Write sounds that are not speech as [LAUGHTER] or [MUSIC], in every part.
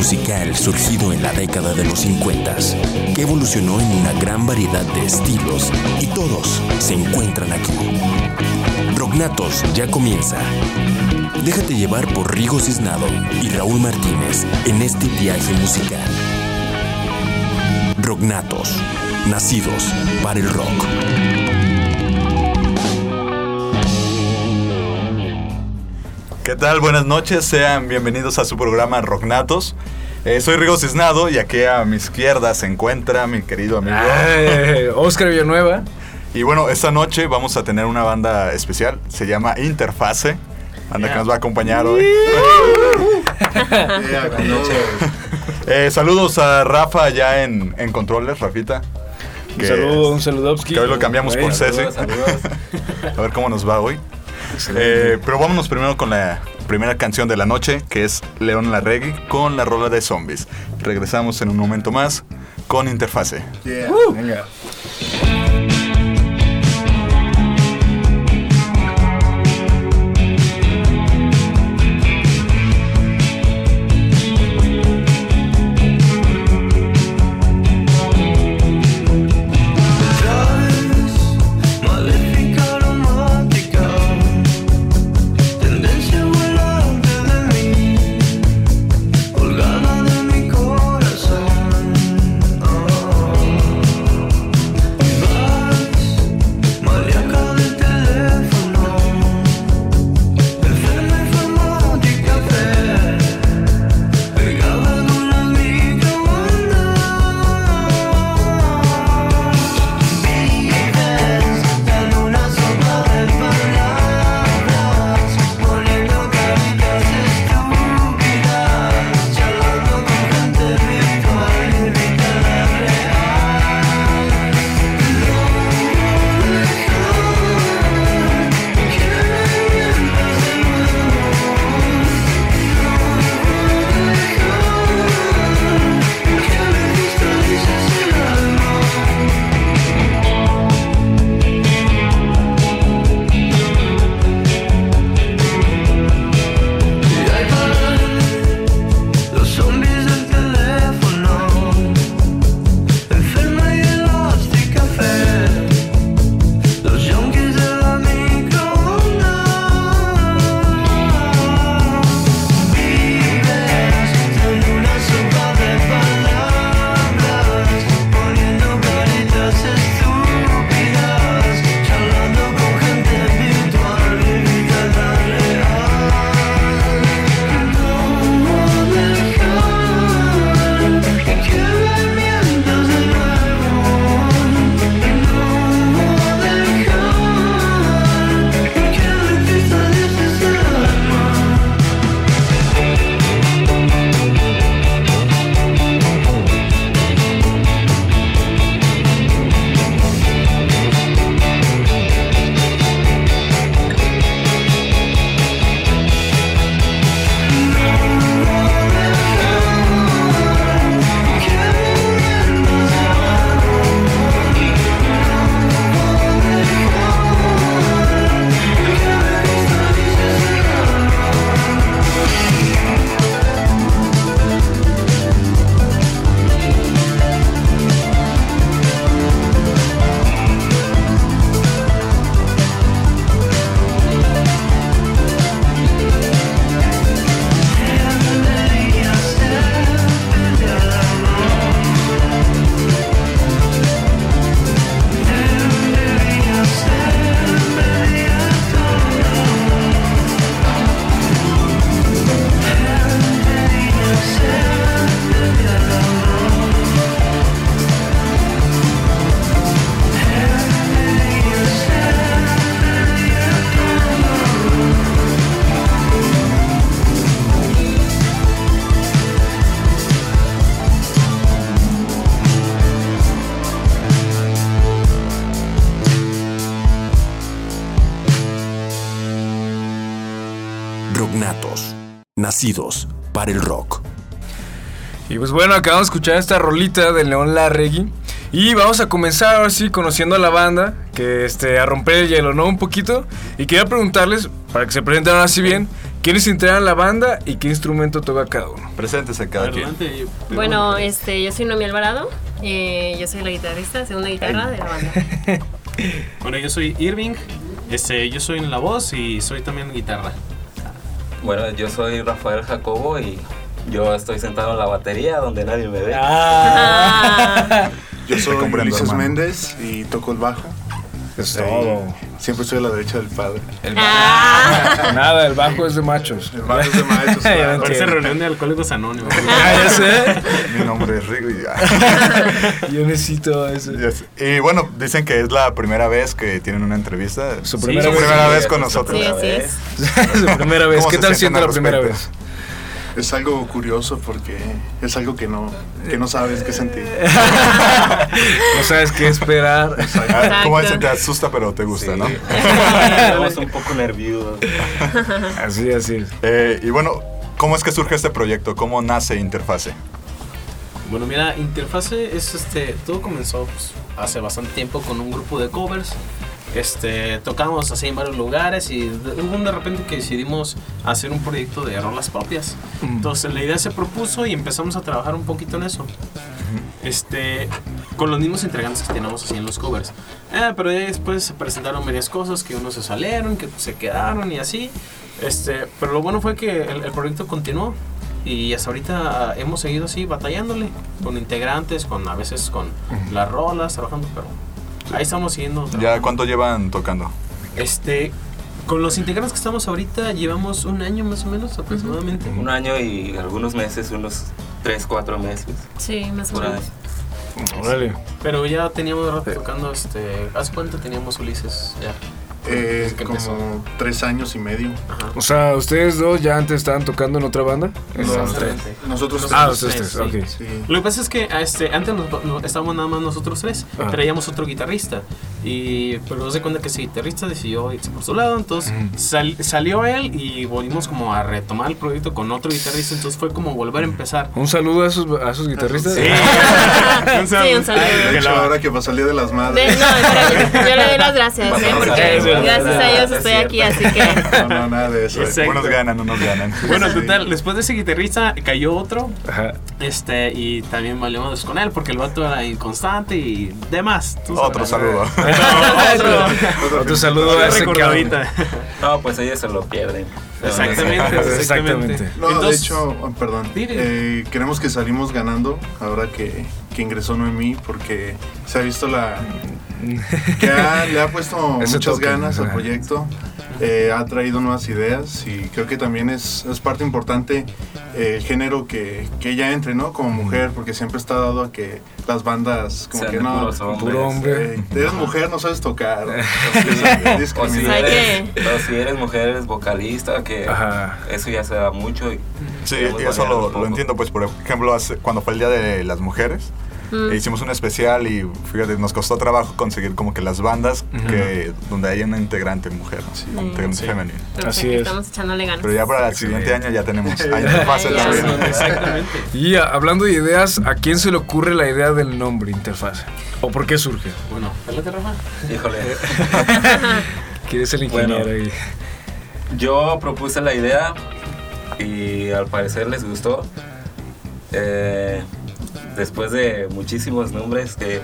musical surgido en la década de los 50, que evolucionó en una gran variedad de estilos y todos se encuentran aquí. Rognatos ya comienza. Déjate llevar por Rigo Cisnado y Raúl Martínez en este viaje musical. Rognatos, nacidos para el rock. ¿Qué tal? Buenas noches, sean bienvenidos a su programa Rocknatos. Eh, soy Rigo Cisnado y aquí a mi izquierda se encuentra mi querido amigo. Eh, Oscar Villanueva. Y bueno, esta noche vamos a tener una banda especial, se llama Interfase, banda que nos va a acompañar hoy. [LAUGHS] [LAUGHS] Eh, saludos a Rafa allá en, en Controles, Rafita. Un saludo, un saludowski. Que hoy lo cambiamos por Ceci. [LAUGHS] A ver cómo nos va hoy. Eh, pero vámonos primero con la primera canción de la noche, que es León Larregui con la rola de zombies. Regresamos en un momento más con Interfase. Venga. Nacidos para el rock. Y pues bueno, acabamos de escuchar esta rolita de León Larregui. Y vamos a comenzar ahora sí conociendo a la banda, que este, a romper el hielo, ¿no? Un poquito. Y quería preguntarles, para que se presenten ahora sí bien, ¿Quiénes integran la banda y qué instrumento toca cada uno? Preséntese cada quien. Adelante. Bueno, este, yo soy Noemi Alvarado. eh, yo soy la guitarrista, segunda guitarra de la banda. [LAUGHS] Bueno, yo soy Irving. Este, yo soy en la voz y soy también guitarra. Bueno, yo soy Rafael Jacobo y yo estoy sentado en la batería donde nadie me ve. Ah, Yo soy Ulises. Méndez y toco el bajo. Es todo. Siempre estoy a la derecha del padre. ah, Nada, el bajo es de machos. El bajo es de [LAUGHS] claro. Parece reunión de alcohólicos anónimos. [LAUGHS] Ah, ya sé. Mi nombre es Rigo y ya. [LAUGHS] Yo necesito eso. Y bueno, dicen que es la primera vez que tienen una entrevista. Su Su primera su vez. primera Sí, vez es con su nosotros. sí, primera vez. es. Su primera vez. ¿Cómo ¿Qué tal al la primera vez? Es algo curioso porque es algo que no, que no sabes qué sentir. [LAUGHS] No sabes qué esperar. Ah, Como Exacto. dicen, te asusta, pero te gusta, Sí. [LAUGHS] ¿no? Estamos un poco nerviosos. [LAUGHS] Así, así es. Eh, y bueno, ¿cómo es que surge este proyecto? ¿Cómo nace Interfase? Bueno, mira, Interfase es este. Todo comenzó pues, hace bastante tiempo con un grupo de covers. Este, tocamos así en varios lugares y de, hubo un de repente que decidimos hacer un proyecto de rolas propias. Entonces la idea se propuso y empezamos a trabajar un poquito en eso. Este, con los mismos integrantes que teníamos así en los covers. Eh, pero después se presentaron varias cosas que unos se salieron, que se quedaron y así. Este, pero lo bueno fue que el, el proyecto continuó y hasta ahorita hemos seguido así batallándole con integrantes, con a veces con las rolas, trabajando, pero ahí estamos siguiendo. ¿Ya cuánto llevan tocando? Este, con los integrantes que estamos ahorita llevamos un año más o menos aproximadamente. Un año y algunos meses, unos 3, 4 meses. Sí, más o menos. Órale. Pero ya teníamos rato tocando, este, ¿hace cuánto teníamos Ulises? Ya. Eh, empezó. como tres años y medio. Ajá. O sea, ¿ustedes dos ya antes estaban tocando en otra banda? Nosotros Ah, Nosotros ustedes, tres, ok. Sí. Lo que pasa es que este, antes nos- no- estábamos nada más nosotros tres, Ah. traíamos otro guitarrista. Y, pero nos de cuenta que ese guitarrista decidió irse por su lado, entonces sal- salió él y volvimos como a retomar el proyecto con otro guitarrista, entonces fue como volver a empezar. Un saludo a esos, a esos guitarristas. Sí. [LAUGHS] [LAUGHS] Sí, un saludo. De hecho, ahora que pasó el Día de las De- Madres. no, yo le doy las gracias, ¿eh? A porque gracias a ellos es estoy aquí, así que No, no, nada de eso. Exacto. Unos ganan, unos ganan. Bueno, total, después de ese guitarrista cayó otro, Ajá. este, y también valimos con él porque el vato era inconstante y demás. tú Otro saludo. [LAUGHS] otro, Otro saludo a ese. [LAUGHS] No, pues ellos se lo pierden. Exactamente, [LAUGHS] exactamente. Exactamente. No, Entonces- de hecho, oh, perdón. Dile. Eh, queremos que salimos ganando ahora que, que ingresó Noemí porque se ha visto la [LAUGHS] que ha- le ha puesto Ese muchas toque, ganas al proyecto, eh, ha traído nuevas ideas y creo que también es, es parte importante eh, el género que, que ella entre, ¿no? Como mujer, porque siempre está dado a que las bandas como Sean que no... Puro hombre. eh, eres mujer, no sabes tocar. [LAUGHS] o- o O si eres, o si eres mujer, eres vocalista, que Ajá. eso ya se da mucho. Y Sí, y eso lo, lo entiendo, pues por ejemplo, hace- cuando fue el Día de las Mujeres, Mm. e hicimos un especial y fíjate, nos costó trabajo conseguir como que las bandas que donde hay una integrante mujer, integrante Sí. femenina. Así sí, es. estamos echándole ganas. Pero ya para el siguiente año ya tenemos a Interfase Ay, ya. también. [LAUGHS] Exactamente. Y a- hablando de ideas, ¿a quién se le ocurre la idea del nombre Interfase? ¿O por qué surge? Bueno, pélate, Rafa. híjole. [LAUGHS] ¿Quién es el ingeniero Bueno. ahí? Yo propuse la idea y al parecer les gustó. Eh, después de muchísimos nombres que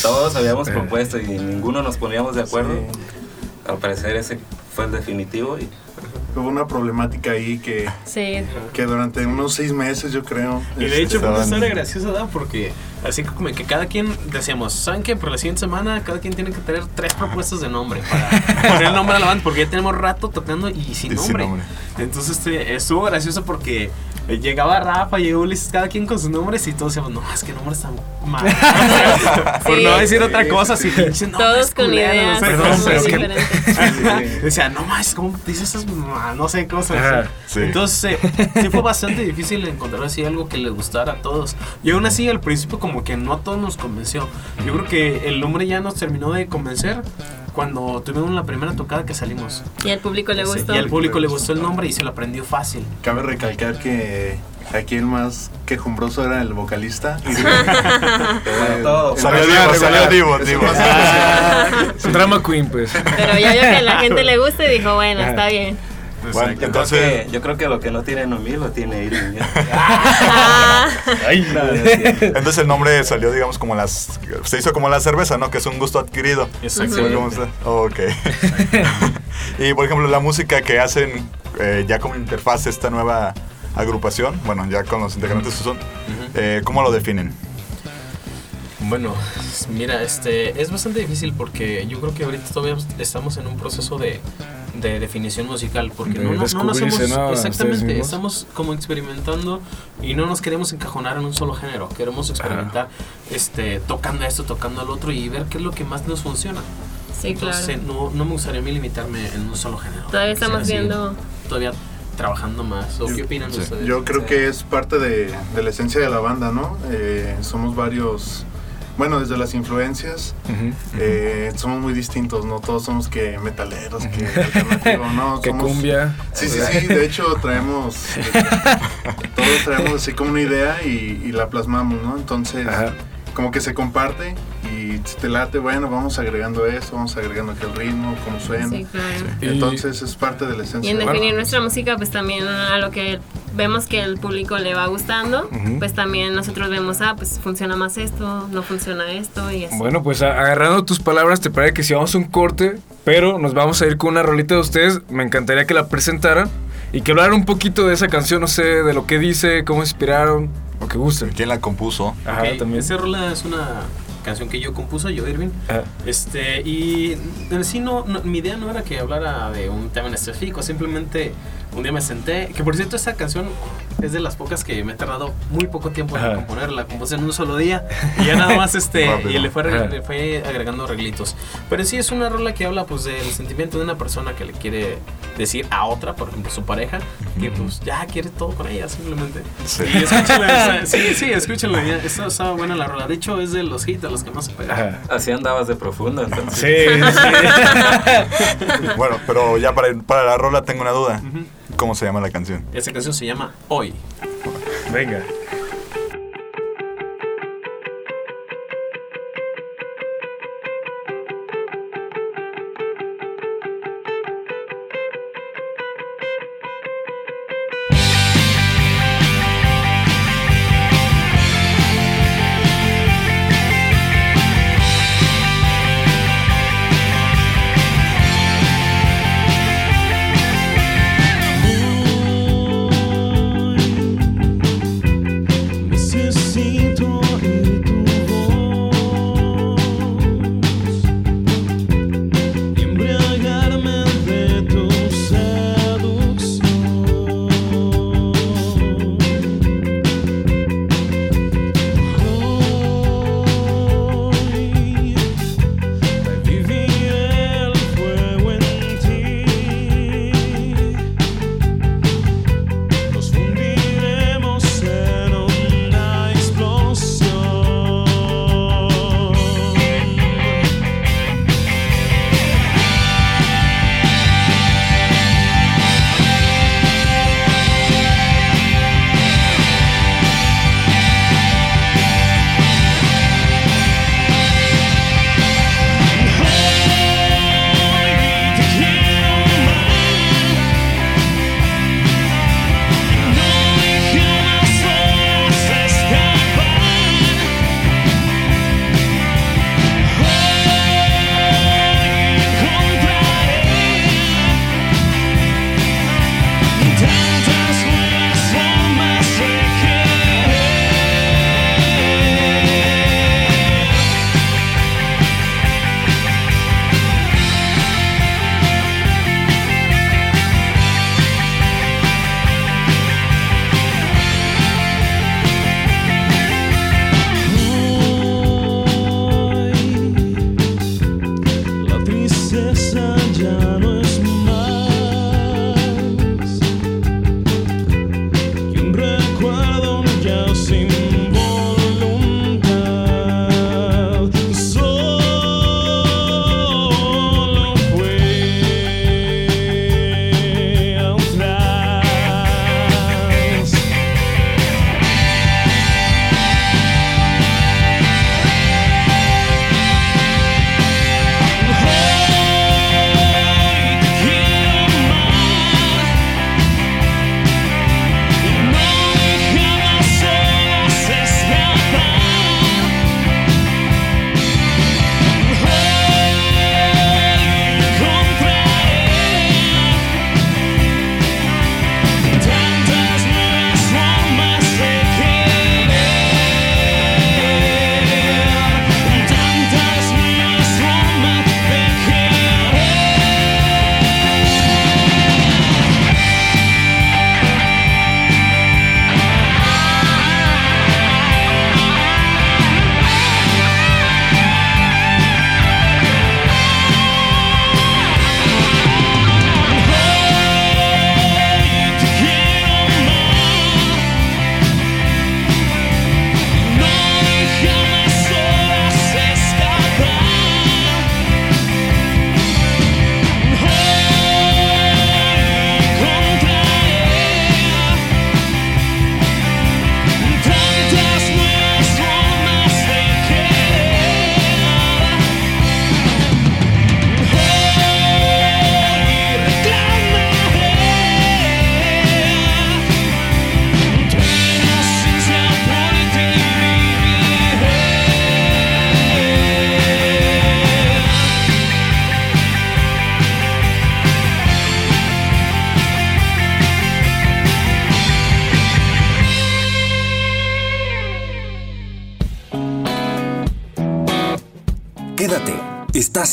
todos habíamos Eh. propuesto y ninguno nos poníamos de acuerdo, Sí. al parecer ese fue el definitivo y Hubo una problemática ahí que, Sí, que durante unos seis meses, yo creo. Y de este, hecho fue una estaban- historia graciosa, ¿verdad? Porque así como que cada quien decíamos, ¿saben qué? Por la siguiente semana cada quien tiene que tener tres propuestas de nombre para [LAUGHS] poner el nombre a la banda porque ya tenemos rato tocando y sin Y sin nombre. nombre. Entonces este, estuvo gracioso porque llegaba Rafa, llegó Ulises, cada quien con sus nombres y todos decíamos, no, es que nombres tan mal. [LAUGHS] Por Sí. no decir otra cosa, así pinche nombres todos con ideas no sé, Perdón, pero diferentes. [LAUGHS] Decía, no más, ¿cómo dices esas no sé cosas? Ajá, sí. Entonces, eh, [LAUGHS] sí fue bastante difícil encontrar así algo que les gustara a todos. Y aún así, al principio, como que no a todos nos convenció. Yo creo que el nombre ya nos terminó de convencer cuando tuvimos la primera tocada que salimos. Y al público le Sí, gustó. Y al público le gustó el nombre y se lo aprendió fácil. Cabe recalcar que aquí el más quejumbroso era el vocalista. [LAUGHS] Y Bueno, todo. Salió Divo, salió Divo, Divo. [LAUGHS] Drama Queen, pues. Pero ya vio que a la gente le gusta y dijo, bueno, está bien. Bueno, Yo creo, entonces, que, yo creo que lo que no tiene Noemí lo tiene Irving. ¿eh? [LAUGHS] Ay, entonces el nombre salió, digamos, como las. Se hizo como la cerveza, ¿no? Que es un gusto adquirido. Exactamente. ¿Cómo está? Ok. y por ejemplo, la música que hacen eh, ya como interfaz esta nueva agrupación, bueno, ya con los integrantes que son, eh, ¿cómo lo definen? Bueno, mira, este es bastante difícil porque yo creo que ahorita todavía estamos en un proceso de, de definición musical porque De no, no, no. Ustedes exactamente estamos como experimentando y no nos queremos encajonar en un solo género queremos experimentar este tocando esto tocando al otro y ver qué es lo que más nos funciona sí, claro. entonces no, no me gustaría a mí limitarme en un solo género Todavía estamos viendo. todavía trabajando más o qué opinan sí. ustedes Yo creo Sí. que es parte de, de la esencia de la banda, ¿no? Eh, somos varios, bueno, desde las influencias, eh, somos muy distintos, ¿no? Todos somos que metaleros, que alternativo, ¿no? [LAUGHS] que Somos- cumbia. Sí, sí, sí, de hecho traemos, [LAUGHS] todos traemos así como una idea y, y la plasmamos, ¿no? Entonces, Ajá. como que se comparte y si te late, bueno, vamos agregando eso, vamos agregando aquel ritmo, cómo suena. Sí, claro. Y- Entonces es parte de la esencia. Y en definir nuestra música, pues también a lo que vemos que el público le va gustando, Ujú. pues también nosotros vemos, ah, pues funciona más esto, no funciona esto y así. Bueno, pues agarrando tus palabras, te parece que si vamos a un corte, pero nos vamos a ir con una rolita de ustedes. Me encantaría que la presentaran y que hablaran un poquito de esa canción, no sé, de lo que dice, cómo inspiraron, lo que gusten. ¿Quién la compuso? Ajá, Ok, también. Esa rola es una canción que yo compuso, yo Irving. Ajá. Este, y en sí no, no- mi idea no era que hablara de un tema en específico, simplemente un día me senté, que por cierto esa canción es de las pocas que me he tardado muy poco tiempo en Ajá. componerla, la compuse en un solo día y ya nada más este, [LAUGHS] y le fue, le fue agregando arreglitos. Pero sí es una rola que habla pues del sentimiento de una persona que le quiere decir a otra, por ejemplo su pareja, que pues ya quiere todo con ella simplemente. Sí. Y escúchenla, [LAUGHS] esa- sí, sí, está, está buena la rola. De hecho es de los hits, de los que más se pegan. Ajá. Así andabas de profundo, entonces. Sí, sí. [LAUGHS] Bueno, pero ya para, para la rola tengo una duda. ¿Cómo se llama la canción? Esta canción se llama Hoy. Venga.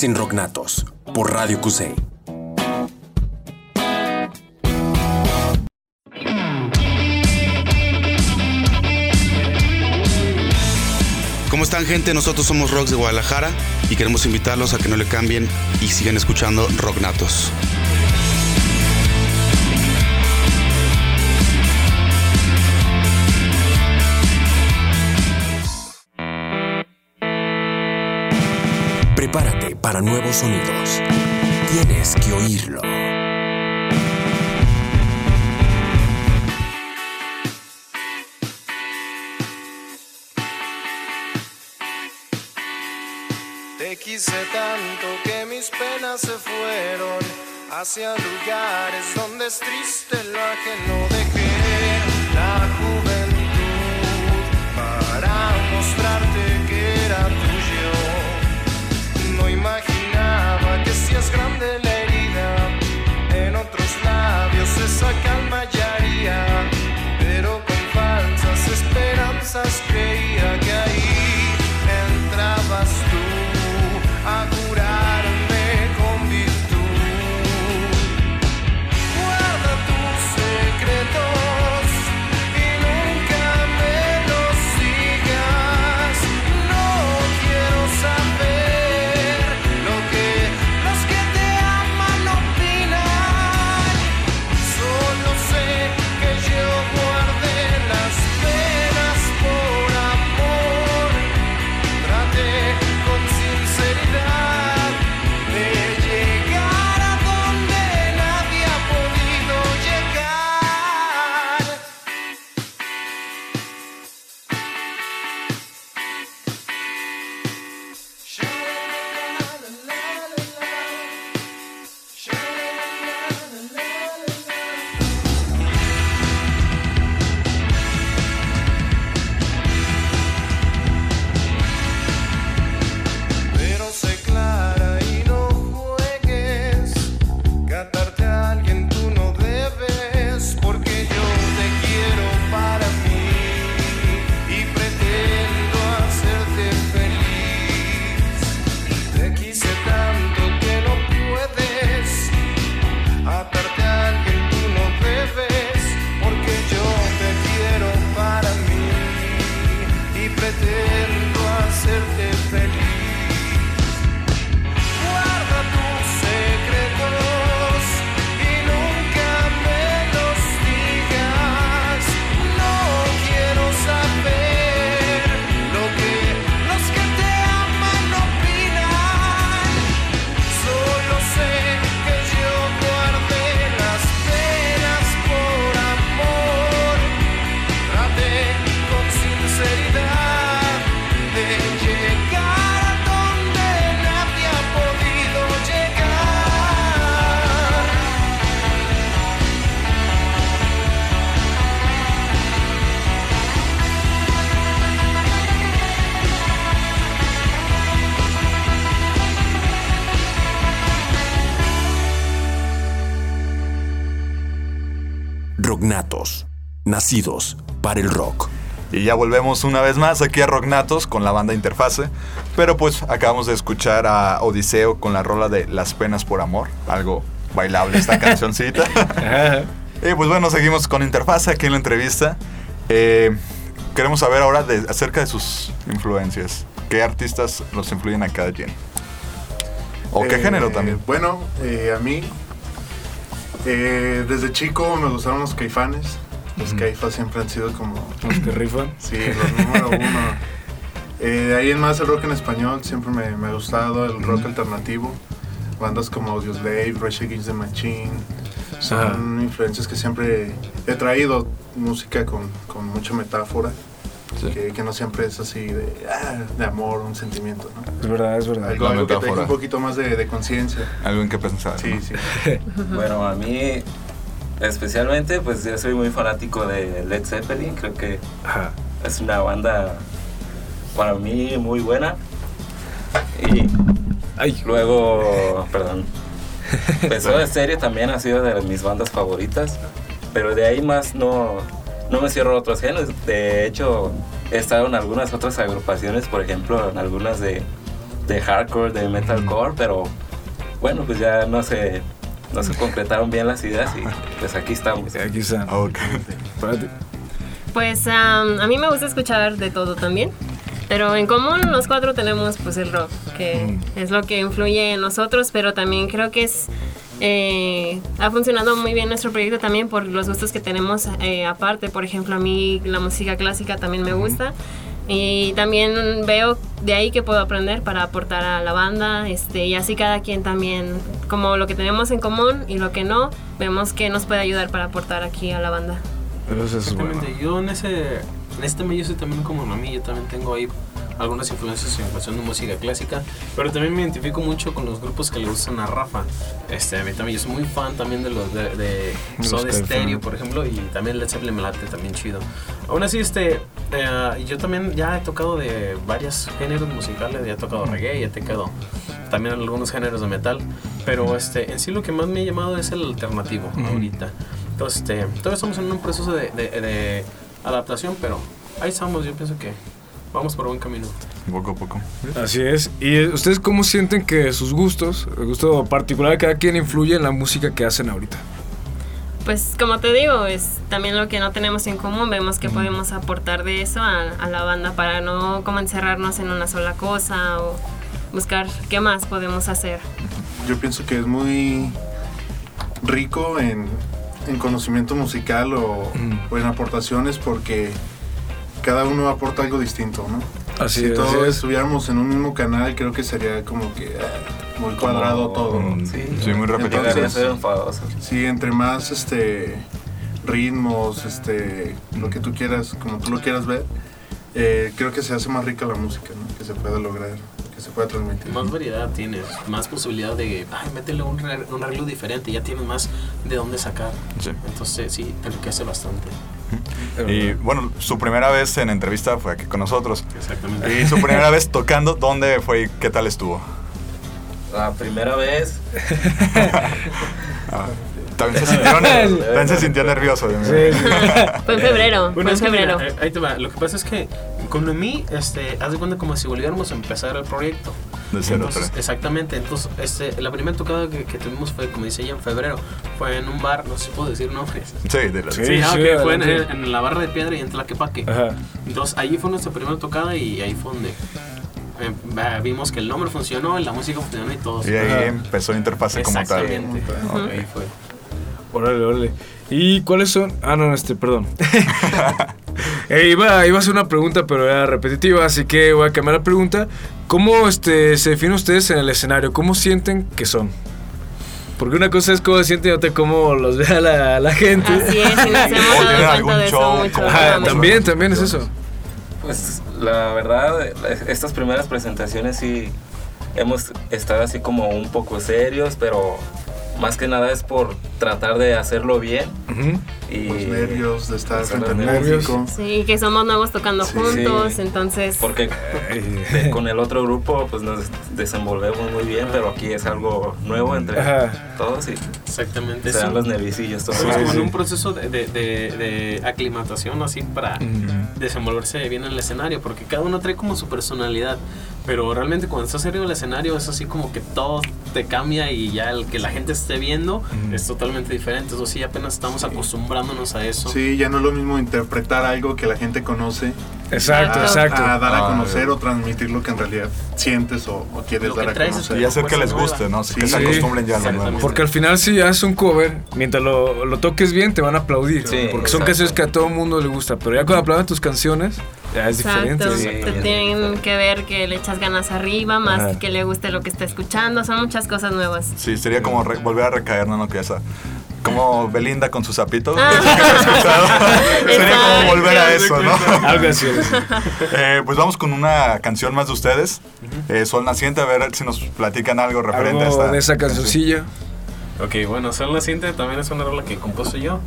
Estás en Rocknatos por Radio QC. ¿Cómo están gente? Nosotros somos Rocks de Guadalajara y queremos invitarlos a que no le cambien y sigan escuchando Rocknatos. Prepárate para nuevos sonidos. Tienes que oírlo. Te quise tanto que mis penas se fueron hacia lugares donde es triste lo ajeno. Dejé la juventud para mostrarte imaginaba que si es grande la herida, en otros labios esa calma hallaría. Pero con falsas esperanzas nacidos para el rock. Y ya volvemos una vez más aquí a Rocknatos con la banda Interfase. Pero pues acabamos de escuchar a Odiseo con la rola de Las penas por amor. Algo bailable esta [LAUGHS] cancioncita. y pues bueno, seguimos con Interfase aquí en la entrevista. Eh, queremos saber ahora de- acerca de sus influencias. ¿Qué artistas los influyen a cada quien? ¿O qué Eh, género también? Bueno, eh, a mí, eh, desde chico me gustaron los caifanes. Los caifas siempre han sido como... Los que rifan. Sí, los número uno. [LAUGHS] Eh, de ahí en más el rock en español siempre me, me ha gustado, el rock alternativo. Bandas como Audioslave, Rage Against the Machine. Son influencias que siempre he traído. Música con, con mucha metáfora. Que, que no siempre es así de, ah, de amor, un sentimiento, ¿no? Es verdad, es verdad. Algo, algo que te deje un poquito más de, de conciencia. Algo en qué pensar. Sí, ¿no? sí. [LAUGHS] Bueno, a mí especialmente, pues yo soy muy fanático de Led Zeppelin. Creo que Ajá. es una banda para mí muy buena. Y Ay, luego, perdón. Empezó de serie también ha sido de mis bandas favoritas. Pero de ahí más no, no me cierro a otros géneros. De hecho, he estado en algunas otras agrupaciones, por ejemplo, en algunas de de hardcore, de metalcore, pero bueno, pues ya no se, no se concretaron bien las ideas y pues aquí estamos. Aquí está. Ok. Espérate. Pues am, a mí me gusta escuchar de todo también. Pero en común los cuatro tenemos pues el rock, que es lo que influye en nosotros, pero también creo que es eh, ha funcionado muy bien nuestro proyecto también por los gustos que tenemos eh, aparte. Por ejemplo, a mí la música clásica también me gusta. Y también veo de ahí que puedo aprender para aportar a la banda. Este, y así cada quien también, como lo que tenemos en común y lo que no, vemos que nos puede ayudar para aportar aquí a la banda. Pero eso es bueno. Yo en ese, en este medio soy también como a mí, yo también tengo ahí algunas influencias en cuestión de música clásica, pero también me identifico mucho con los grupos que le gustan a Rafa. Este, a mí también, yo soy muy fan también de los de, de Soda. Stereo, por ejemplo, y también Led Zeppelin me late también chido. Aún así, este, eh, yo también ya he tocado de varios géneros musicales, ya he tocado reggae, ya he tocado también algunos géneros de metal, pero este, en sí lo que más me ha llamado es el alternativo ahorita. Entonces, este, todavía estamos en un proceso de, de- de adaptación, pero ahí estamos, yo pienso que vamos por buen camino. Poco a poco. Así es. ¿Y eh, ustedes cómo sienten que sus gustos, el gusto particular de cada quien influye en la música que hacen ahorita? Pues como te digo, es también lo que no tenemos en común, vemos que podemos aportar de eso a, a la banda para no como encerrarnos en una sola cosa o buscar qué más podemos hacer. Yo pienso que es muy rico en, en conocimiento musical o, o en aportaciones porque cada uno aporta algo distinto, ¿no? Así si es, todos así es. estuviéramos en un mismo canal, creo que sería como que ah, muy cuadrado todo. ¿no? Mm, Sí, Sí, muy enfadoso. Sí, entre más este ritmos, este lo que tú quieras, como tú lo quieras ver, eh, creo que se hace más rica la música, ¿no? Que se pueda lograr, que se pueda transmitir. Más variedad tienes, más posibilidad de, ay, métele un, re- un arreglo diferente, ya tienes más de dónde sacar. Sí. Entonces, sí, te enriquece bastante. Y bueno, su primera vez en entrevista fue aquí con nosotros. Exactamente. Y su primera [LAUGHS] vez tocando, ¿dónde fue y qué tal estuvo? La primera vez, [LAUGHS] [LAUGHS] Ah, también, se sintió, también se sintió nervioso. [LAUGHS] Sí, sí. [LAUGHS] Fue en febrero, Bueno, fue en febrero. mira, eh, ahí te va. Lo que pasa es que con mí, este, haz de cuenta como si volviéramos a empezar el proyecto. De cero, Entonces, exactamente. Entonces, este, la primera tocada que, que tuvimos fue, como dice ella, en febrero. Fue en un bar, no sé si puedo decir nombres. Sí, de la- Sí. Sí, ah, ok, fue en, en la barra de piedra y en Tlaquepaque. Ajá. Entonces, ahí fue nuestra primera tocada y ahí fue donde eh, vimos que el nombre funcionó, la música funcionó y todo. Y ahí Ajá. empezó Interfase como tal. Exactamente. Ahí fue. Órale, órale. ¿Y cuáles son? Ah, no, este, perdón. [LAUGHS] Eh, iba, iba a hacer una pregunta, pero era repetitiva, así que voy a cambiar la pregunta. ¿Cómo este, se definen ustedes en el escenario? ¿Cómo sienten que son? Porque una cosa es cómo se sienten y otra cómo los vea la, la gente. Así es, y nos hemos [LAUGHS] ¿O tienen dado algún de eso show mucho. últimamente. también, también es eso. pues la verdad, estas primeras presentaciones sí hemos estado así como un poco serios, pero más que nada es por tratar de hacerlo bien. Ujú. Y Los nervios de estar frente al público. Sí, que somos nuevos tocando Sí. juntos, Sí. entonces... Porque de- con el otro grupo pues nos desenvolvemos muy bien, pero aquí es algo nuevo entre Ajá. todos y Exactamente. se Es dan un- los nervicillos todos. Estamos como sí. en un proceso de, de- de- de aclimatación así para desenvolverse bien en el escenario, porque cada uno trae como su personalidad, pero realmente cuando estás arriba del escenario es así como que todo te cambia y ya el que la gente esté viendo es totalmente diferente, eso sí, apenas estamos acostumbrándonos a eso. Sí, ya no es lo mismo interpretar algo que la gente conoce Exacto, Exacto. exacto. a dar a Ah, conocer o transmitir lo que en realidad sientes o, o quieres Lo dar a conocer. Y hacer que les guste, nueva. ¿no? Sí. que se acostumbren ya a lo. Porque al final si haces un cover, mientras lo, lo toques bien te van a aplaudir. Sí, porque son canciones que a todo el mundo le gusta. Pero ya cuando aplaudan tus canciones, ya es diferente. Exacto, sí. te es tienen diferente. que ver que le echas ganas arriba, más Ajá. que le guste lo que está escuchando, son muchas cosas nuevas. Sí, sería como re- volver a recaer, ¿no? Que esa, como Belinda con sus zapitos. Ah. [LAUGHS] [LAUGHS] sería como volver a eso, ¿no? [LAUGHS] Algo así. Eh, pues vamos con una canción más de ustedes. Eh, Sol Naciente, a ver si nos platican algo referente a Algo esta. de esa cancioncilla. Ok, bueno, Sol Naciente también es una rola que compuse yo.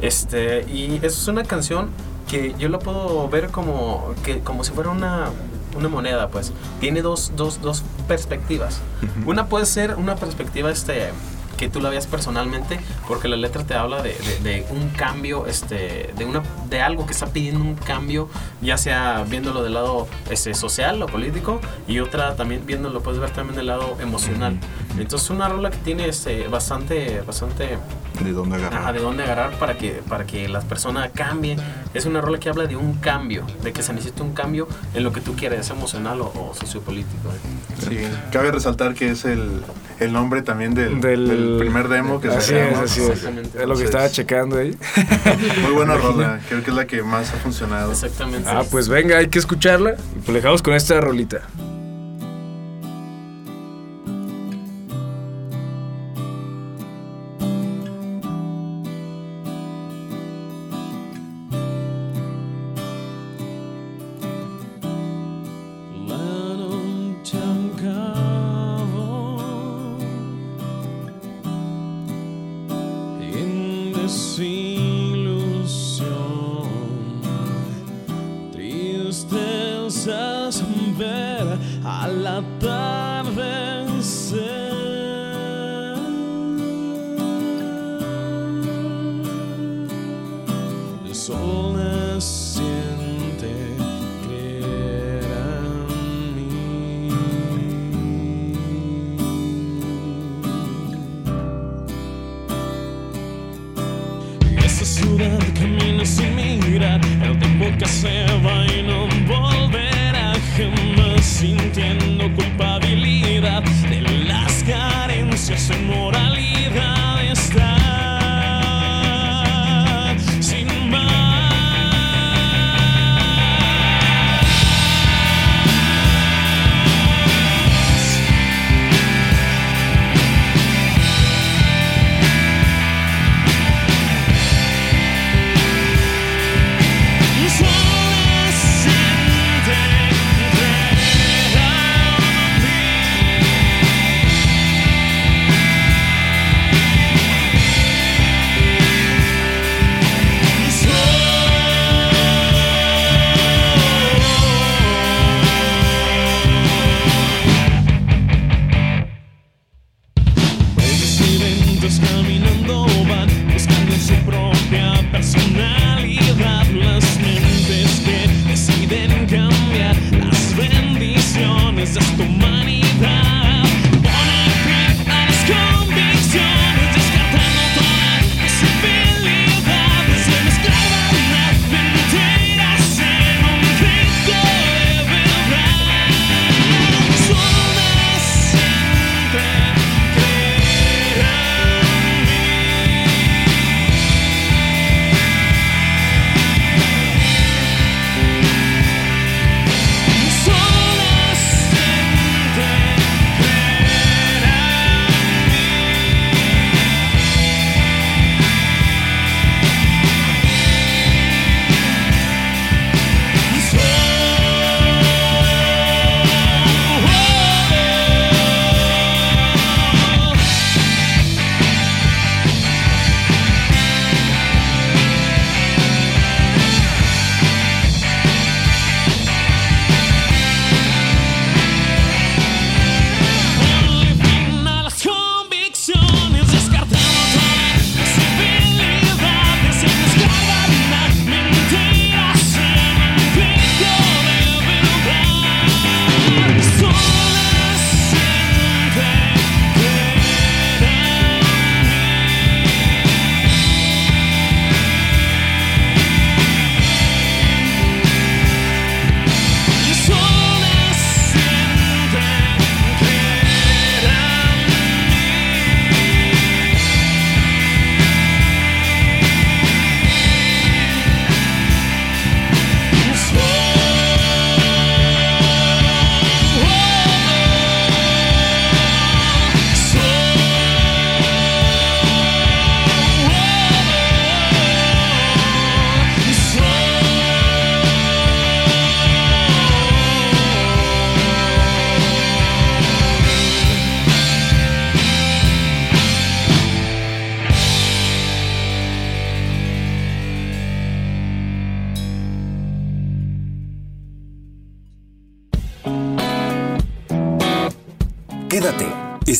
Este, y eso es una canción que yo la puedo ver como, que, como si fuera una, una moneda, pues. Tiene dos, dos, dos perspectivas. Una puede ser una perspectiva este, que tú la veas personalmente, porque la letra te habla de, de- de un cambio, este, de una, de algo que está pidiendo un cambio, ya sea viéndolo del lado este, social o político, y otra también viéndolo, puedes ver también del lado emocional. Entonces una rola que tiene este, bastante, bastante ¿De dónde agarrar? Ajá, de dónde agarrar para que, para que las personas cambien. Es una rola que habla de un cambio, de que se necesita un cambio en lo que tú quieres, emocional o, o sociopolítico. ¿eh? Sí, cabe resaltar que es el, el nombre también del, Del- del primer demo que Así es, sacamos. así es. Exactamente. Es lo que estaba checando ahí. [LAUGHS] Muy buena [LAUGHS] rola, creo que es la que más ha funcionado. Exactamente. Ah, pues venga, hay que escucharla. Y pues dejamos con esta rolita.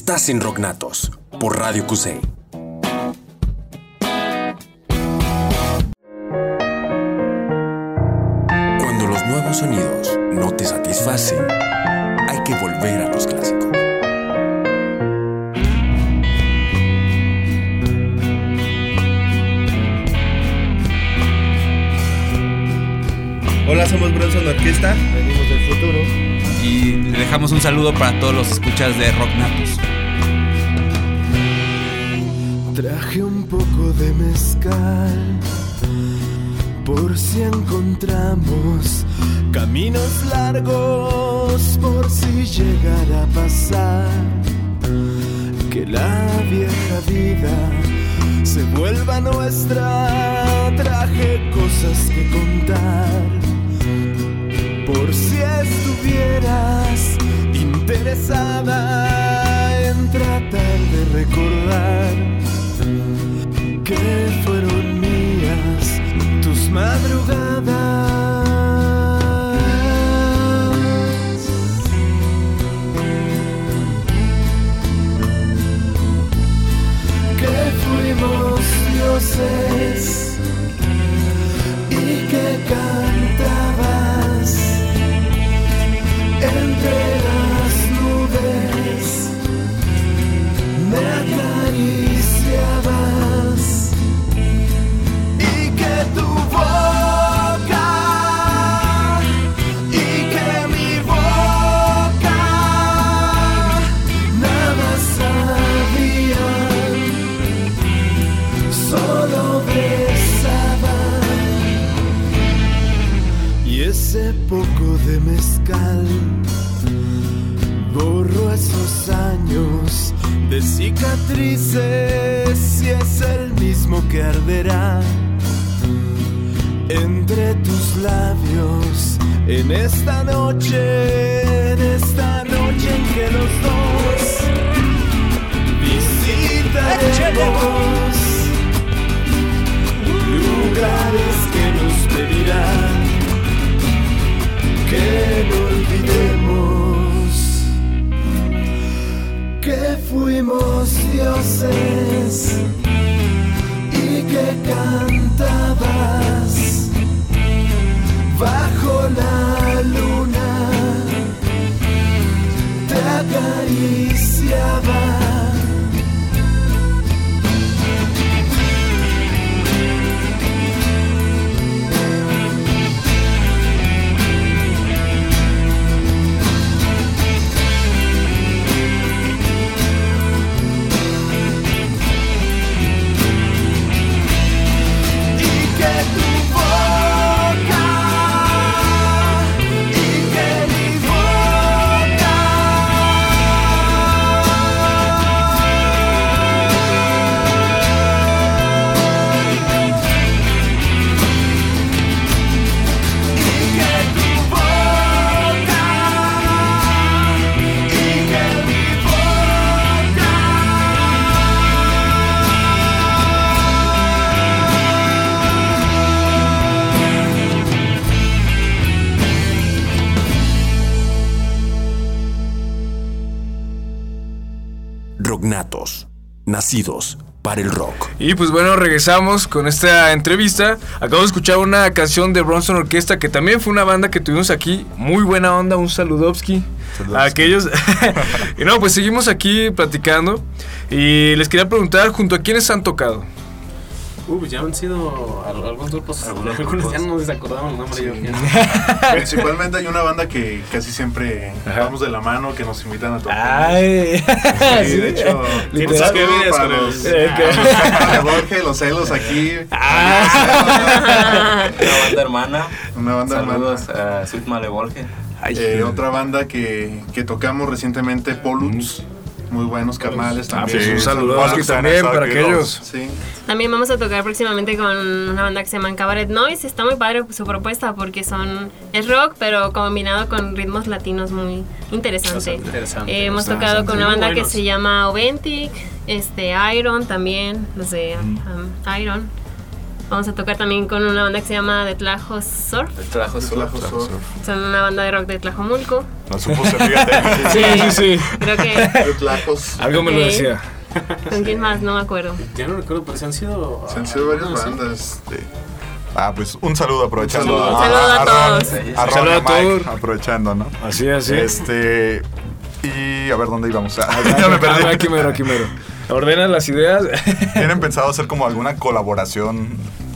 Estás en Rocknatos. por Radio QC. Cuando los nuevos sonidos no te satisfacen, hay que volver a los clásicos. Hola, somos Bronson Orquesta. Venimos del futuro. Y le dejamos un saludo para todos los escuchas de Rock Natos. Traje un poco de mezcal por si encontramos caminos largos, por si llegara a pasar que la vieja vida se vuelva nuestra. Traje cosas que contar por si estuvieras interesada en tratar de recordar que fueron mías tus madrugadas. Que fuimos dioses y que cantabas entre las nubes me mezcal. Borro esos años de cicatrices y es el mismo que arderá entre tus labios en esta noche, en esta noche en que los dos visitaremos. Lugares que nos pedirán no olvidemos que fuimos dioses y que cantabas bajo la luna. Te acariciaba nacidos para el rock. Y pues bueno, regresamos con esta entrevista. Acabo de escuchar una canción de Bronson Orquesta que también fue una banda que tuvimos aquí. Muy buena onda, un saludovski. A aquellos. [LAUGHS] y no, pues seguimos aquí platicando. Y les quería preguntar, ¿junto a quiénes han tocado? Uh, pues ya han sido al- algunos grupos. Algunos [LAUGHS] grupos. ya no nos acordamos el nombre. yo. [LAUGHS] Principalmente hay una banda que casi siempre Ajá. vamos de la mano, que nos invitan a tocar. Ay. Sí, de [LAUGHS] hecho, Literal. un saludo ¿Qué vienes para con el- los, Eh, que- para los celos aquí. Ah. Una banda hermana. Una banda Saludos a Sweet Malevolge. Eh, otra banda que, que tocamos recientemente, Pollux. Muy buenos carnales Ah, también. pues un saludovski saludos, también para aquellos. Sí. También vamos a tocar próximamente con una banda que se llama Cabaret Noise. Está muy padre su propuesta porque son es rock, pero combinado con ritmos latinos muy interesante. Interesante. Eh, hemos tocado con una banda que se llama Oventic, este Iron también, los de um, Iron. Vamos a tocar también con una banda que se llama The Tlajo Surf. Es Tlajo Surf. Son una banda de rock de Tlajomulco. No supuse, fíjate. [LAUGHS] Sí, sí, sí. Creo que Tlajos. Algo me lo decía. ¿Con quién más? No me acuerdo. Ya no recuerdo, pero se han sido. Se han sido varias sí. bandas. Ah, pues un saludo aprovechando. Un saludo. Un saludo a todos. a saludo a Mike, todos. aprovechando, ¿no? Así así es. Este. Y a ver dónde íbamos. [LAUGHS] Ah, ya me perdí. Aquí mero, aquí mero. Ordenan las ideas. [LAUGHS] ¿Tienen pensado hacer como alguna colaboración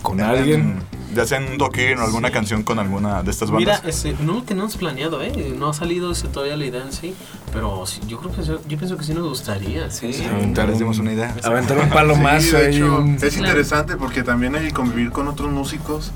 ¿Con en- alguien? Ya sea en un toquín o alguna canción con alguna de estas Mira, bandas. este, no lo tenemos planeado, ¿eh? No ha salido ese, todavía la idea en sí. Pero sí, yo creo que sí- yo pienso que sí nos gustaría. Sí. Ya les dimos una idea. Aventar un Sí, de ahí. hecho, un- es interesante porque también el convivir con otros músicos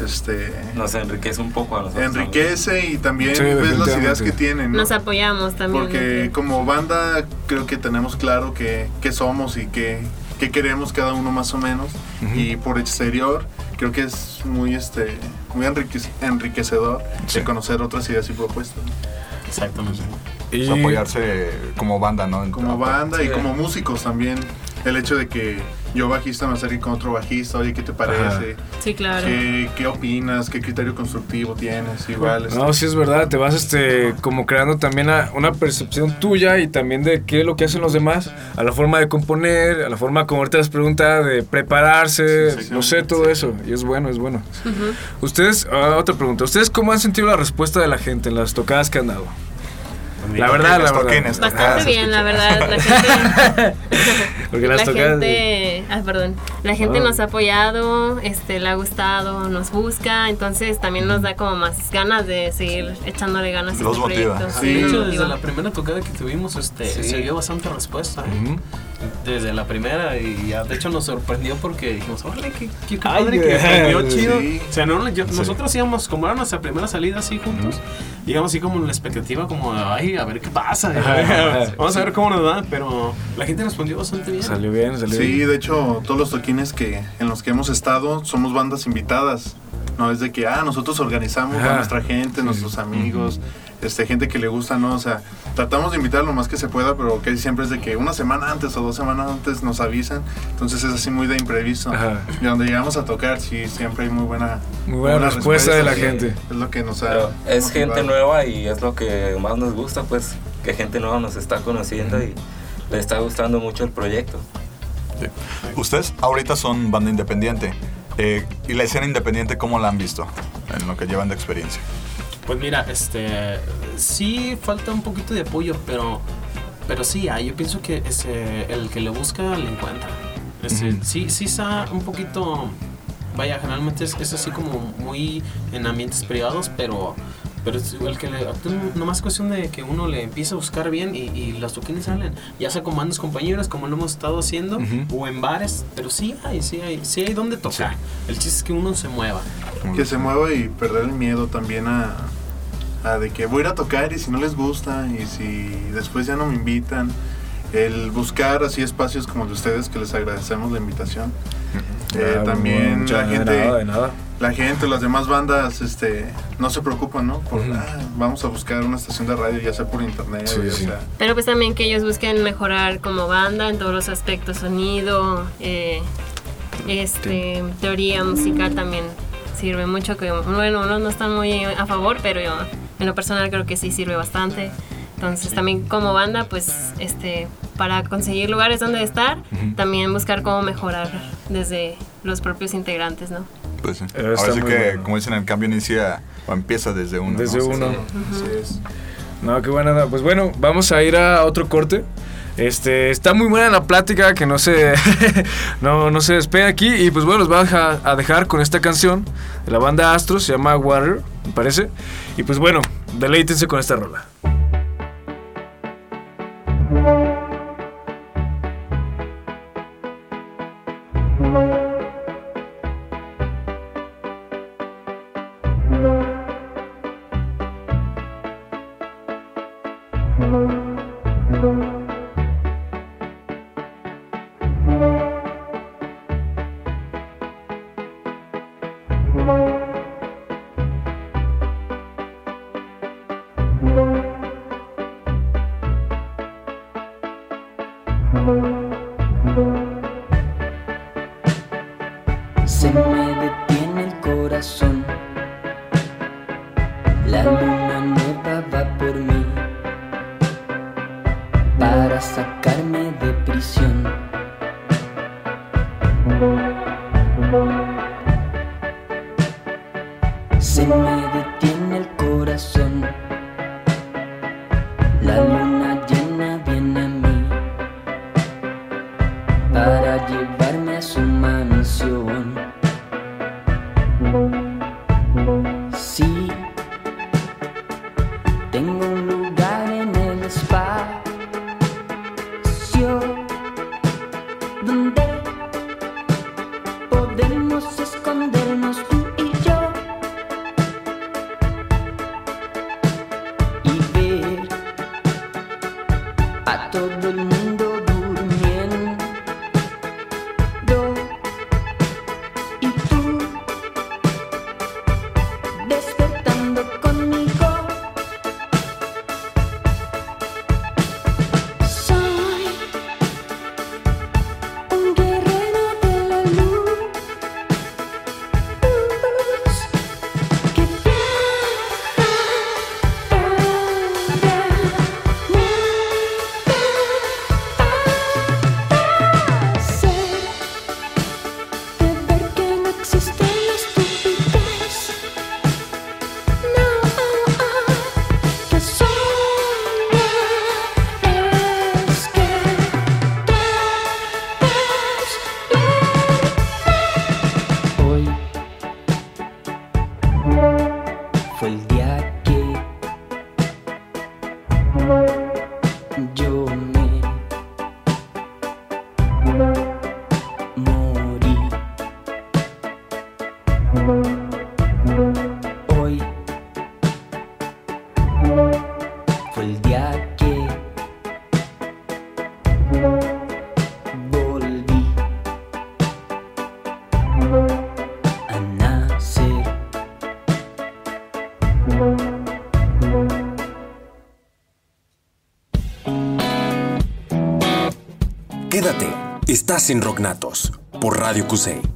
este Nos enriquece un poco a nosotros. enriquece y también Sí, ves las ideas que tienen. ¿no? Nos apoyamos también. Porque como banda creo que tenemos claro que, que somos y que, que queremos cada uno más o menos. Y por exterior creo que es muy este muy enriquec- enriquecedor Sí. de conocer otras ideas y propuestas. Exactamente. y- Pues apoyarse como banda, ¿no? Como banda y Sí. como músicos también. El hecho de que yo bajista me acerque con otro bajista, oye, ¿qué te parece? Sí, claro. ¿Qué, qué opinas? ¿Qué criterio constructivo tienes? Igual. este, No, sí es verdad, te vas este como creando también a- una percepción tuya y también de qué es lo que hacen los demás, a la forma de componer, a la forma como ahorita les pregunta de prepararse, Sí, sí, sí. no sé, todo eso, y es bueno, es bueno. Ustedes, ah, otra pregunta, ¿ustedes cómo han sentido la respuesta de la gente en las tocadas que han dado? La verdad, la verdad. Bastante bien, la verdad. La gente, [LAUGHS] Porque las la tocadas... gente, ah, perdón, la gente Ah. nos ha apoyado, este, le ha gustado, nos busca, entonces también nos da como más ganas de seguir echándole ganas a Los este motiva. proyecto. Sí, de hecho, desde la primera tocada que tuvimos, este, Sí. se dio bastante respuesta. ¿eh? Ujú. Desde la primera, y ya, de hecho nos sorprendió porque dijimos, órale, qué, qué Ay, padre que chido. Sí. O sea, no, yo- nosotros íbamos, como era nuestra primera salida así juntos, íbamos así como en la expectativa, como, ay, a ver qué pasa. Ajá, ajá. [LAUGHS] Vamos a ver cómo nos da, pero la gente respondió bastante bien. Salió bien, salió Sí, bien. de hecho, todos los toquines que en los que hemos estado somos bandas invitadas. No es de que, ah, nosotros organizamos Ajá. a nuestra gente, nuestros amigos, este, gente que le gusta, ¿no? O sea, tratamos de invitar lo más que se pueda, pero que siempre es de que una semana antes o dos semanas antes nos avisan. Entonces es así muy de imprevisto. Ajá. Y donde llegamos a tocar, sí, siempre hay muy buena, Muy buena respuesta de la gente. Es lo que nos ha. Pero es motivado. gente nueva y es lo que más nos gusta, pues que gente nueva nos está conociendo y le está gustando mucho el proyecto. Ustedes ahorita son banda independiente. Eh, ¿Y la escena independiente cómo la han visto? En lo que llevan de experiencia. Pues mira, este sí falta un poquito de apoyo, pero pero sí hay. Yo pienso que ese, el que le busca le encuentra. Este. Sí, sí está un poquito. Vaya, generalmente es, es así como muy en ambientes privados, pero pero es igual que le, nomás es cuestión de que uno le empiece a buscar bien y, y las toquines salen, ya sea con bandas compañeras como lo hemos estado haciendo Ujú. o en bares, pero sí hay, sí hay, sí hay donde tocar. El chiste es que uno se mueva. Que se mueva y perder el miedo también a, a de que voy a ir a tocar y si no les gusta y si después ya no me invitan. El buscar así espacios como el de ustedes que les agradecemos la invitación. Eh, Ah, también mucha- la de gente, nada, de nada. La gente, las demás bandas, este, no se preocupan, ¿no? Por. "Ah, vamos a buscar una estación de radio, ya sea por internet, Sí, o ya sí. sea. Pero pues también que ellos busquen mejorar como banda en todos los aspectos, sonido, eh, este, teoría musical también sirve mucho, que bueno, unos no están muy a favor, pero yo en lo personal creo que sí sirve bastante. Entonces también como banda, pues este, para conseguir lugares donde estar, también buscar cómo mejorar desde los propios integrantes, ¿no? Pues sí. Eh, está Ahora sí que, bueno. como dicen, el cambio inicia o empieza desde uno. Desde ¿no? uno. Así es. No, qué buena. Pues bueno, vamos a ir a otro corte. Este, está muy buena la plática que no se [LAUGHS] no, no se despega aquí y pues bueno, los vamos a, a dejar con esta canción de la banda Astro, se llama Water, me parece. Y pues bueno, deleítense con esta rola. Sing me estás en Rocknatos por Radio Cusey.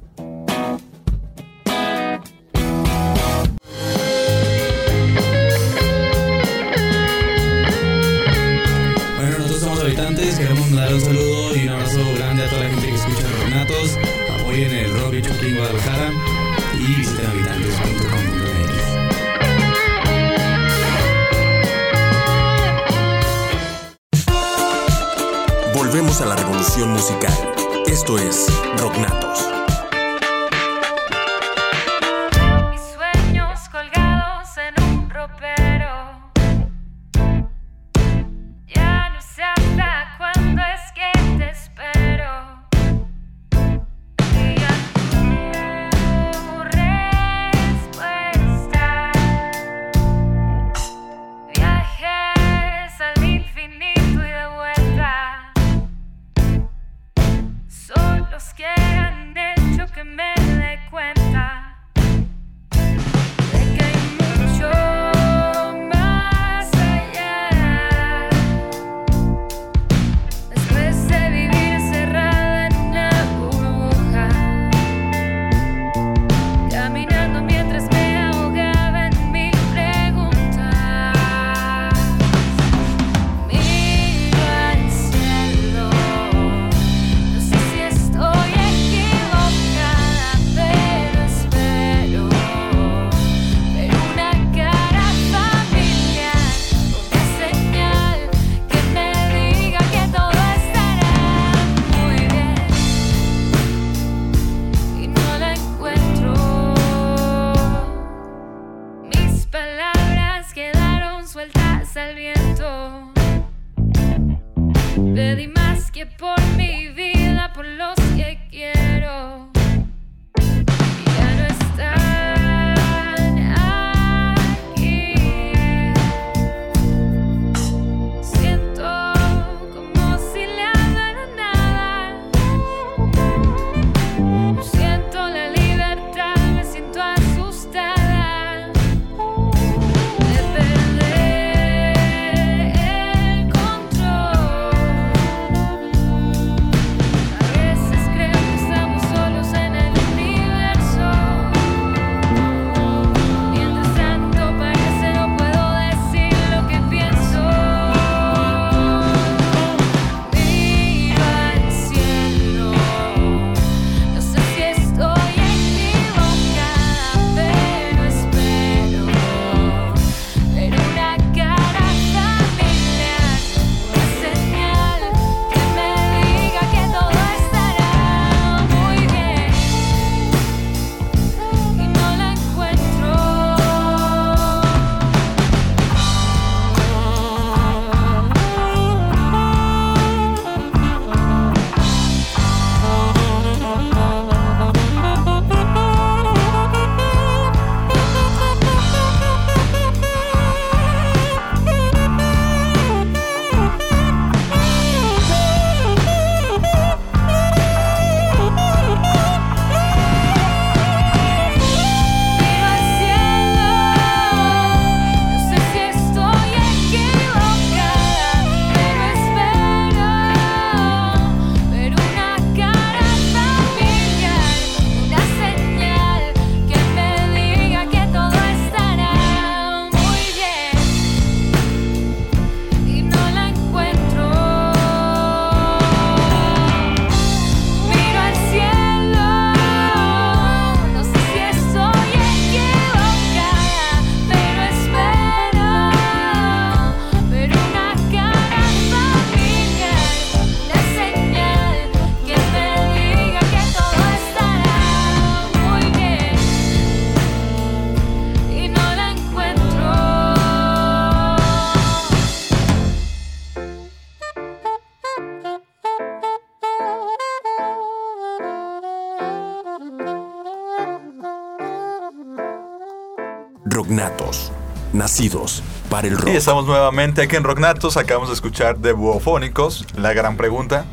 Nacidos para el rock. Y estamos nuevamente aquí en Rocknatos. Acabamos de escuchar de Buofónicos, la gran pregunta.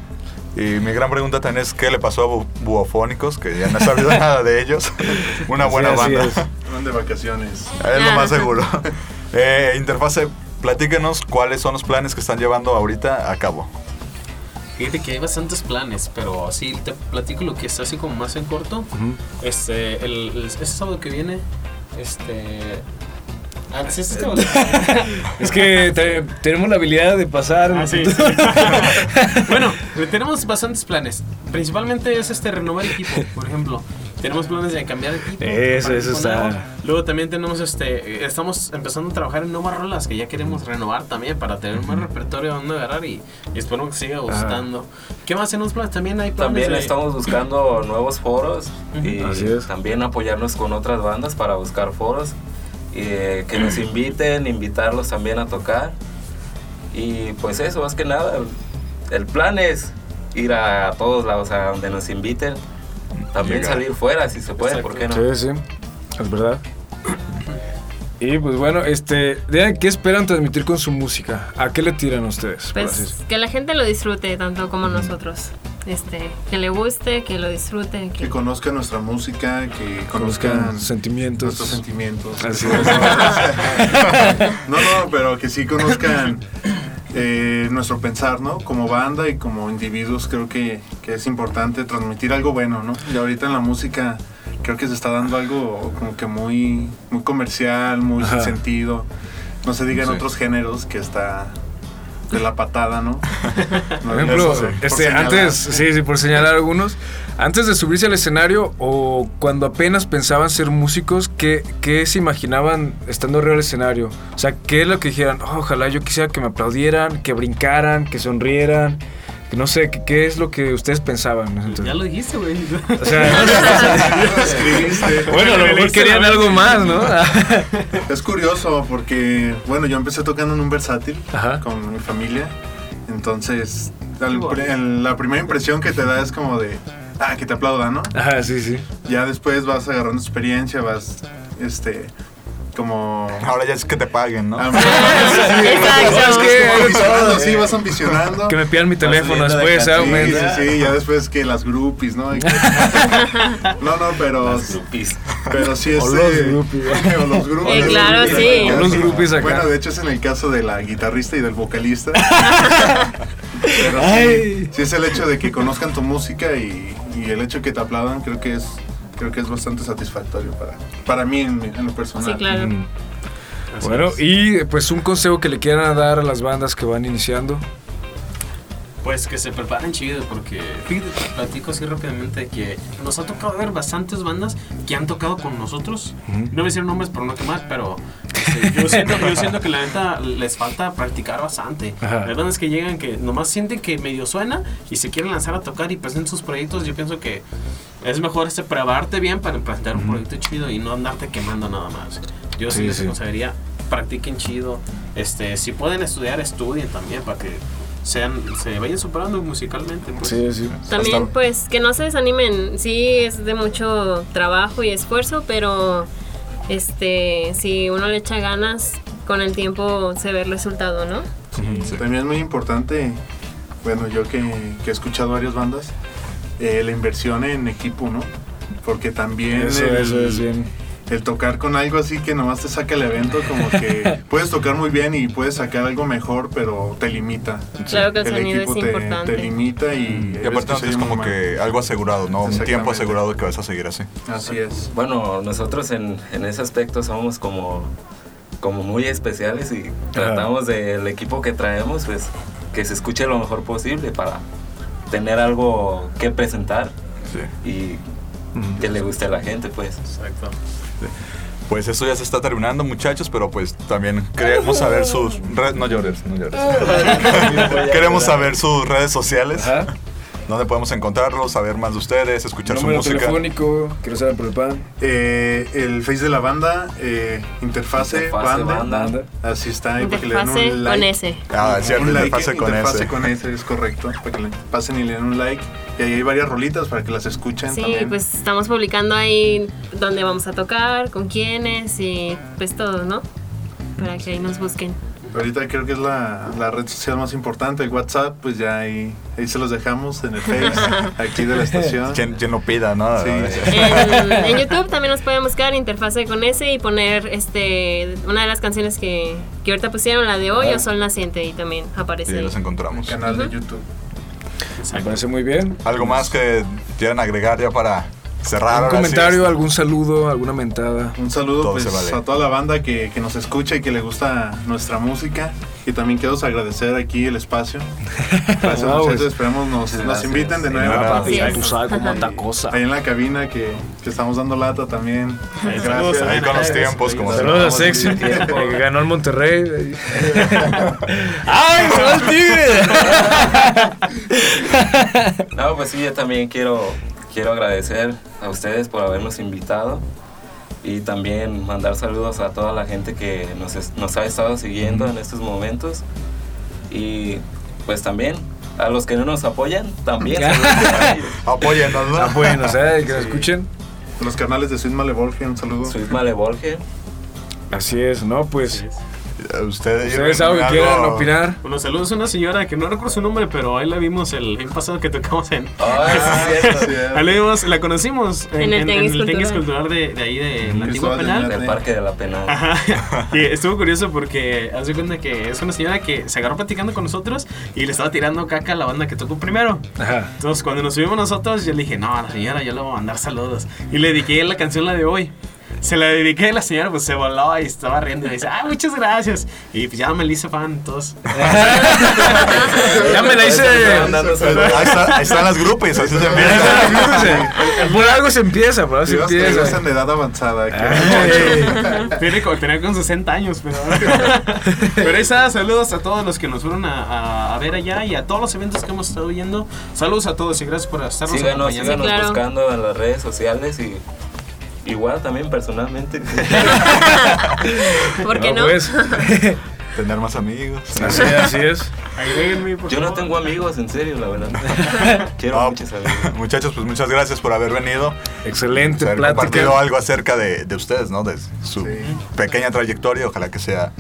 Y mi gran pregunta también es: ¿qué le pasó a Bu- Buofónicos? Que ya no he sabido [LAUGHS] nada de ellos. Una buena Sí, banda. es. Van de vacaciones. Es lo más seguro. [LAUGHS] Eh, Interfase, platíquenos cuáles son los planes que están llevando ahorita a cabo. Fíjate que hay bastantes planes, pero así te platico lo que está así como más en corto. Este, el, el- este sábado que viene, este... Ah, sí, este sábado. Es que te- tenemos la habilidad de pasar. Ah, sí, sí. [LAUGHS] bueno, tenemos bastantes planes. Principalmente es este renovar equipo, por ejemplo. Tenemos planes de cambiar equipo. Eso, eso está. nuevo. Luego también tenemos este, eh, estamos empezando a trabajar en nuevas rolas que ya queremos renovar también para tener más repertorio donde agarrar y, y espero que siga gustando. ¿Qué más tenemos planes? También hay planes También de- estamos buscando nuevos foros y Así es. también apoyarnos con otras bandas para buscar foros eh, que nos inviten, invitarlos también a tocar. Y pues eso, más que nada, el, plan es ir a todos lados, a donde nos inviten. También Llegar. salir fuera si se puede, ¿por qué no? Sí, sí, es verdad. Y pues bueno, este, ¿qué esperan transmitir con su música? ¿A qué le tiran ustedes? Pues que la gente lo disfrute tanto como nosotros. Este, que le guste, que lo disfrute. Que... Que conozcan nuestra música, que Conozcan sentimientos. nuestros sentimientos. Así [LAUGHS] no, no, pero que sí conozcan eh, nuestro pensar, ¿no? Como banda y como individuos creo que, que es importante transmitir algo bueno, ¿no? Y ahorita en la música creo que se está dando algo como que muy, muy comercial, muy sin sentido. No se diga en Sí. otros géneros que está de la patada, ¿no? [LAUGHS] Por ejemplo, Eso sí, por este, antes, sí, sí, por señalar algunos, antes de subirse al escenario o cuando apenas pensaban ser músicos, ¿qué, qué se imaginaban estando arriba del escenario? O sea, ¿qué es lo que dijeran? "Oh, ojalá yo quisiera que me aplaudieran, que brincaran, que sonrieran, que no sé, ¿qué, qué es lo que ustedes pensaban? entonces? Ya lo dijiste, güey. O sea, [LAUGHS] [LAUGHS] bueno, a lo mejor querían algo más, ¿no? [LAUGHS] Es curioso porque, bueno, yo empecé tocando en un versátil Ajá. con mi familia. Entonces, al pri- el- la primera impresión que te da es como de, ah, que te aplaudan, ¿no? Ajá, sí, sí. Ya después vas agarrando experiencia, vas, este, como... [LAUGHS] Ahora ya es que te paguen, ¿no? Ah, [LAUGHS] sí, Exacto. vas Es que ambicionando, sí, vas ambicionando. Que me pidan mi teléfono después, ¿eh? de aumenta. Sí, sí, sí, ya después que las groupies, ¿no? [LAUGHS] No, no, pero... Pero sí, O este... los groupies. o los groupies. Eh, claro, sí. O los groupies acá. Bueno, de hecho es en el caso de la guitarrista y del vocalista. Pero Ay. sí, sí es el hecho de que conozcan tu música y, y el hecho de que te aplaudan, creo que es creo que es bastante satisfactorio para, para mí en, mi- en lo personal. Sí, claro. Mm. Bueno, y pues un consejo que le quieran dar a las bandas que van iniciando. Pues que se preparen chido, porque fíjate, te platico así rápidamente que nos ha tocado ver bastantes bandas que han tocado con nosotros. No voy a decir nombres por no quemar, pero este, yo, siento, yo siento que la neta les falta practicar bastante. Ajá. Hay bandas que llegan que nomás sienten que medio suena y se quieren lanzar a tocar y presentan sus proyectos. Yo pienso que es mejor este prepararte bien para presentar un proyecto chido y no andarte quemando nada más. Yo sí, Sí, les aconsejaría, practiquen chido. Este, si pueden estudiar, estudien también para que sean, se vayan superando musicalmente. Pues. Sí, sí. También, pues, que no se desanimen. Sí, es de mucho trabajo y esfuerzo, pero este, si uno le echa ganas, con el tiempo se ve el resultado, ¿no? También es muy importante, bueno, yo que, que he escuchado varias bandas, eh, la inversión en equipo, ¿no? Porque también Eso, el, eso es bien. El tocar con algo así que nomás te saca el evento, como que [LAUGHS] puedes tocar muy bien y puedes sacar algo mejor, pero te limita. Claro que el sonido es te, importante. te limita y... Y aparte es como que algo asegurado, ¿no? Un tiempo asegurado de que vas a seguir así. Así es. Bueno, nosotros en, en ese aspecto somos como, como muy especiales y tratamos del equipo que traemos, pues que se escuche lo mejor posible para tener algo que presentar y que le guste a la gente, pues. Exacto. Pues esto ya se está terminando, muchachos, pero pues también queremos saber sus redes. No llores, no llores. [LAUGHS] [LAUGHS] queremos saber sus redes sociales. ¿Dónde podemos encontrarlos? Saber más de ustedes, escuchar su Número música. telefónico, que no saben por el pan. Eh, el face de la banda, eh, interfase, Interfase banda. Banda. Así está ahí para que le den Interfase un con like. S. Ah, es cierto, Un like, interfase con interfase S. con S, es correcto. Para que le pasen y le den un like. Y ahí hay varias rolitas para que las escuchen Sí, también. pues estamos publicando ahí dónde vamos a tocar, con quiénes y pues todo, ¿no? Para que ahí nos busquen. Ahorita creo que es la, la red social más importante, el WhatsApp, pues ya ahí, ahí se los dejamos en el Face, [LAUGHS] aquí de la estación. Quien, quien lo pida, ¿no? Sí. En, en YouTube también nos pueden buscar interfase con S y poner este una de las canciones que, que ahorita pusieron, la de hoy o Sol Naciente, y también aparece Y ahí. los encontramos. Canal de. YouTube. Me parece muy bien. ¿Algo más que quieran agregar ya para cerrar? ¿Un sí comentario, esto? algún saludo, alguna mentada? Un saludo pues, vale. a toda la banda que, que nos escucha y que le gusta nuestra música. Y también quiero agradecer aquí el espacio. [LAUGHS] Gracias muchachos, pues. esperemos nos, nos Gracias. inviten de Sí, nuevo. nada, papi, tú es. sabes cómo anda cosa. Ahí en la cabina que, que estamos dando lata también. saludos Gracias. Ahí con los tiempos, como Saludos a se Sexy, que ganó el Monterrey. [LAUGHS] ¡Ay, se va el tigre! No, pues sí, yo también quiero, quiero agradecer a ustedes por habernos invitado y también mandar saludos a toda la gente que nos, es- nos ha estado siguiendo en estos momentos y pues también a los que no nos apoyan, también. [LAUGHS] Apóyennos, ¿no? Bueno, o sea, que lo escuchen. Los canales de Sweet Malevolge, un saludo. Soy Malevolge. Así es, ¿no? Pues, Ustedes, ¿ustedes algo que quieran opinar? Bueno, saludos a una señora que no recuerdo su nombre, pero ahí la vimos el año pasado que tocamos en. Ah, sí, es cierto. Ahí la, vimos, la conocimos en, En el Tenis Tenis Cultural. Cultural de, de ahí de la antigua penal. Del Parque de la Penal. Ajá. Y estuvo curioso porque hace cuenta que es una señora que se agarró platicando con nosotros y le estaba tirando caca a la banda que tocó primero. Ajá. Entonces, cuando nos subimos nosotros, yo le dije, no, a la señora, yo le voy a mandar saludos. Y le dediqué la canción, la de hoy. Se la dediqué a la señora, pues se voló y estaba riendo. Y dice, ah, muchas gracias. Y pues ya me la hice fan, todos. [LAUGHS] Ya me la hice. Ahí, está- ahí están las grupos, así se empieza. Por algo se empieza, por algo se empieza. de edad avanzada. Ay. Tiene como tenía con 60 años, pero. [LAUGHS] pero ahí está, saludos a todos los que nos fueron a, a- a ver allá y a todos los eventos que hemos estado yendo. Saludos a todos y gracias por estarnos Síganos, acompañando. síganos claro. buscando en las redes sociales y igual también personalmente. [LAUGHS] [LAUGHS] ¿Por qué no? Pues, [LAUGHS] Tener más amigos. [LAUGHS] así, así es. Agréguenme, por Yo no tengo amigos, en serio, la verdad. [LAUGHS] Quiero No, muchos amigos. [LAUGHS] Muchachos, pues muchas gracias por haber venido. Excelente haber plática. compartido algo acerca de, de ustedes, ¿no? De su Sí. pequeña trayectoria. Ojalá que sea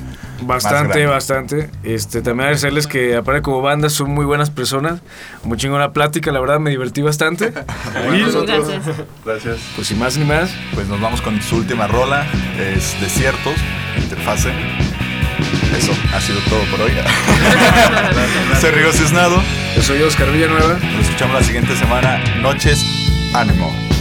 Bastante, bastante. Este, también agradecerles que, aparte como banda, son muy buenas personas. Muy chingona plática, la verdad me divertí bastante. Bueno, Y, nosotros- Gracias. Gracias. pues sin más ni más, Pues nos vamos con su última rola. Es Desiertos, Interfase. Eso, ha sido todo por hoy. [LAUGHS] Soy Rigo Cisnado. yo soy Oscar Villanueva. Nos escuchamos la siguiente semana. Noches, ánimo.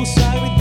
tu sabe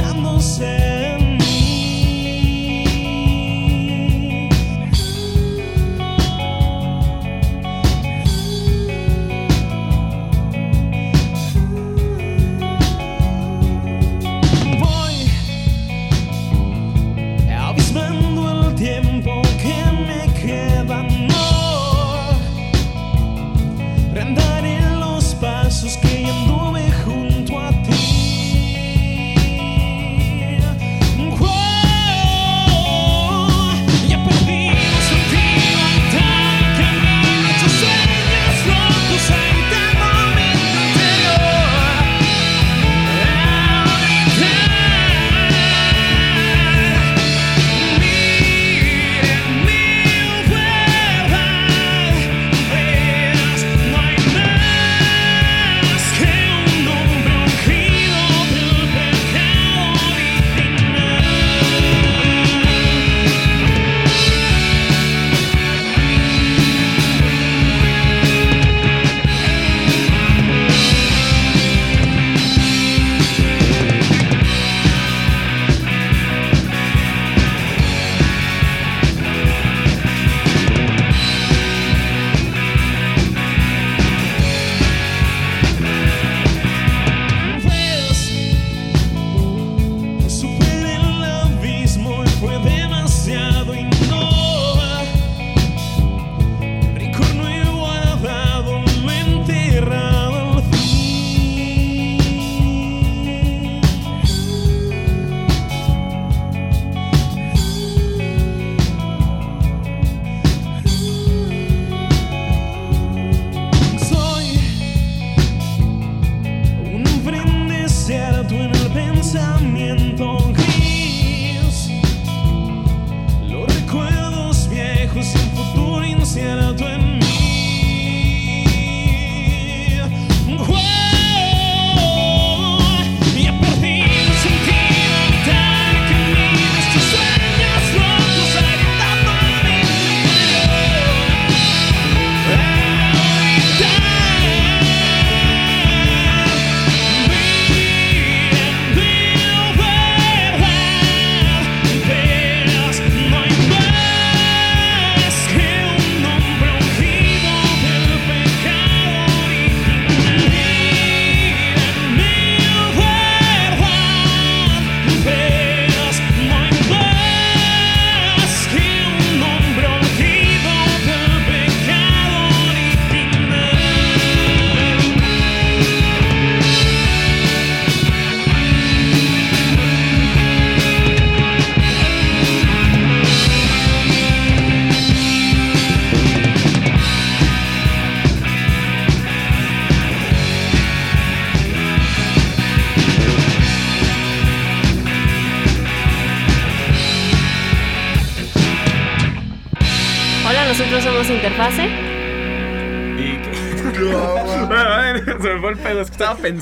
Fue el